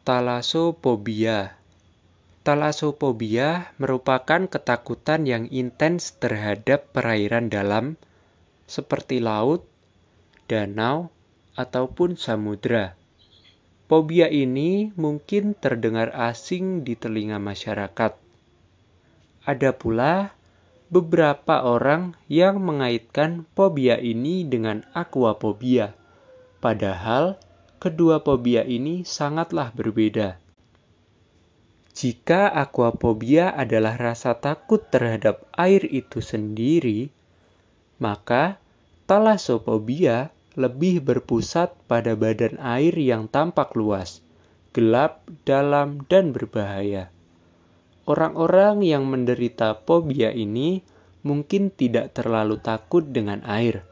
Thalassophobia Thalassophobia merupakan ketakutan yang intens terhadap perairan dalam, seperti laut, danau, ataupun samudra. Fobia ini mungkin terdengar asing di telinga masyarakat. Ada pula beberapa orang yang mengaitkan fobia ini dengan aquaphobia, padahal kedua fobia ini sangatlah berbeda. Jika aquaphobia adalah rasa takut terhadap air itu sendiri, maka thalassophobia lebih berpusat pada badan air yang tampak luas, gelap, dalam, dan berbahaya. Orang-orang yang menderita fobia ini mungkin tidak terlalu takut dengan air,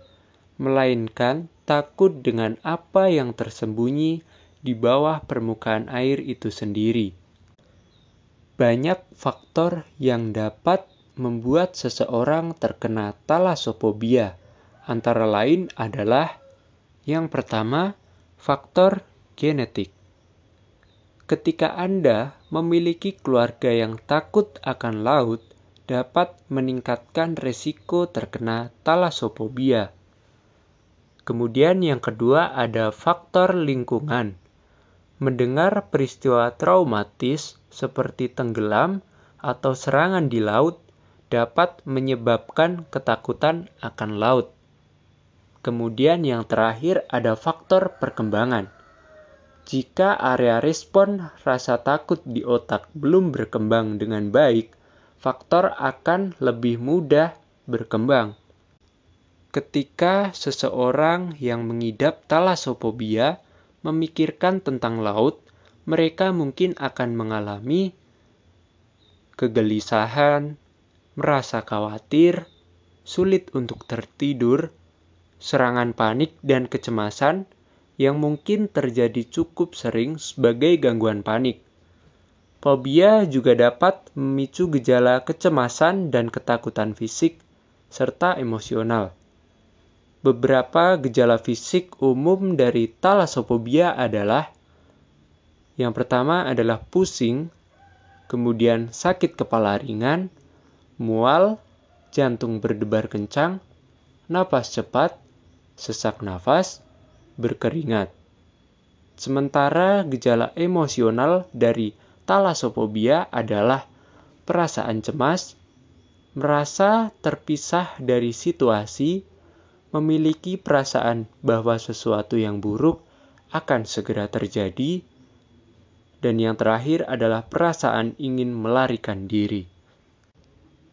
melainkan takut dengan apa yang tersembunyi di bawah permukaan air itu sendiri. Banyak faktor yang dapat membuat seseorang terkena talasofobia, antara lain adalah yang pertama, faktor genetik. Ketika Anda memiliki keluarga yang takut akan laut, dapat meningkatkan resiko terkena talasofobia. Kemudian yang kedua ada faktor lingkungan. Mendengar peristiwa traumatis seperti tenggelam atau serangan di laut dapat menyebabkan ketakutan akan laut. Kemudian yang terakhir ada faktor perkembangan. Jika area respon rasa takut di otak belum berkembang dengan baik, faktor akan lebih mudah berkembang. Ketika seseorang yang mengidap talasophobia memikirkan tentang laut, mereka mungkin akan mengalami kegelisahan, merasa khawatir, sulit untuk tertidur, serangan panik dan kecemasan yang mungkin terjadi cukup sering sebagai gangguan panik. Fobia juga dapat memicu gejala kecemasan dan ketakutan fisik serta emosional. Beberapa gejala fisik umum dari talasophobia adalah yang pertama adalah pusing, kemudian sakit kepala ringan, mual, jantung berdebar kencang, napas cepat, sesak nafas, berkeringat. Sementara gejala emosional dari talasophobia adalah perasaan cemas, merasa terpisah dari situasi, memiliki perasaan bahwa sesuatu yang buruk akan segera terjadi, dan yang terakhir adalah perasaan ingin melarikan diri.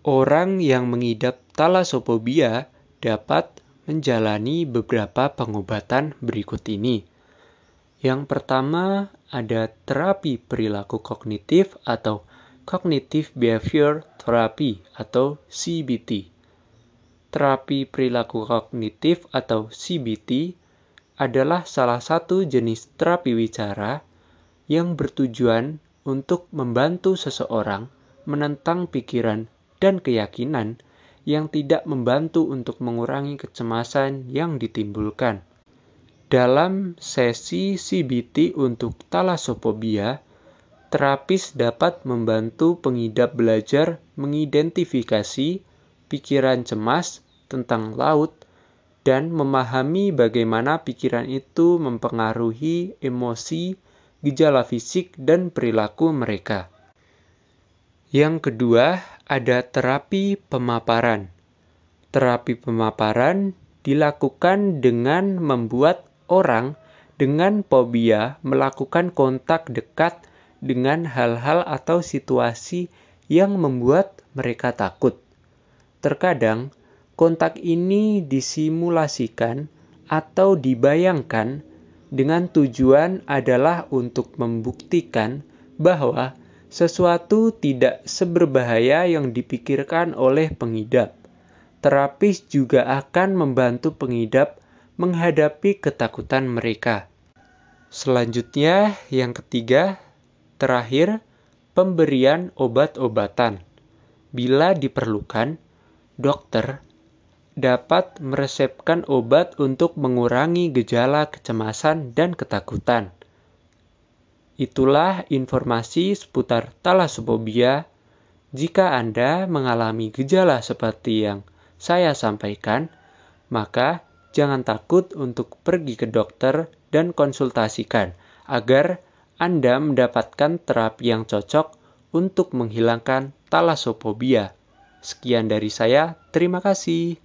Orang yang mengidap talasophobia dapat menjalani beberapa pengobatan berikut ini. Yang pertama ada terapi perilaku kognitif atau Cognitive Behavior Therapy atau CBT. Terapi perilaku kognitif atau CBT adalah salah satu jenis terapi wicara yang bertujuan untuk membantu seseorang menentang pikiran dan keyakinan yang tidak membantu untuk mengurangi kecemasan yang ditimbulkan. Dalam sesi CBT untuk talasophobia, terapis dapat membantu pengidap belajar mengidentifikasi pikiran cemas tentang laut dan memahami bagaimana pikiran itu mempengaruhi emosi, gejala fisik, dan perilaku mereka. Yang kedua, ada terapi pemaparan. Terapi pemaparan dilakukan dengan membuat orang dengan fobia melakukan kontak dekat dengan hal-hal atau situasi yang membuat mereka takut. Terkadang, kontak ini disimulasikan atau dibayangkan dengan tujuan adalah untuk membuktikan bahwa sesuatu tidak seberbahaya yang dipikirkan oleh pengidap. Terapis juga akan membantu pengidap menghadapi ketakutan mereka. Selanjutnya, yang ketiga, terakhir, pemberian obat-obatan. Bila diperlukan, dokter dapat meresepkan obat untuk mengurangi gejala kecemasan dan ketakutan. Itulah informasi seputar talasophobia. Jika Anda mengalami gejala seperti yang saya sampaikan, maka jangan takut untuk pergi ke dokter dan konsultasikan agar Anda mendapatkan terapi yang cocok untuk menghilangkan talasophobia. Sekian dari saya, terima kasih.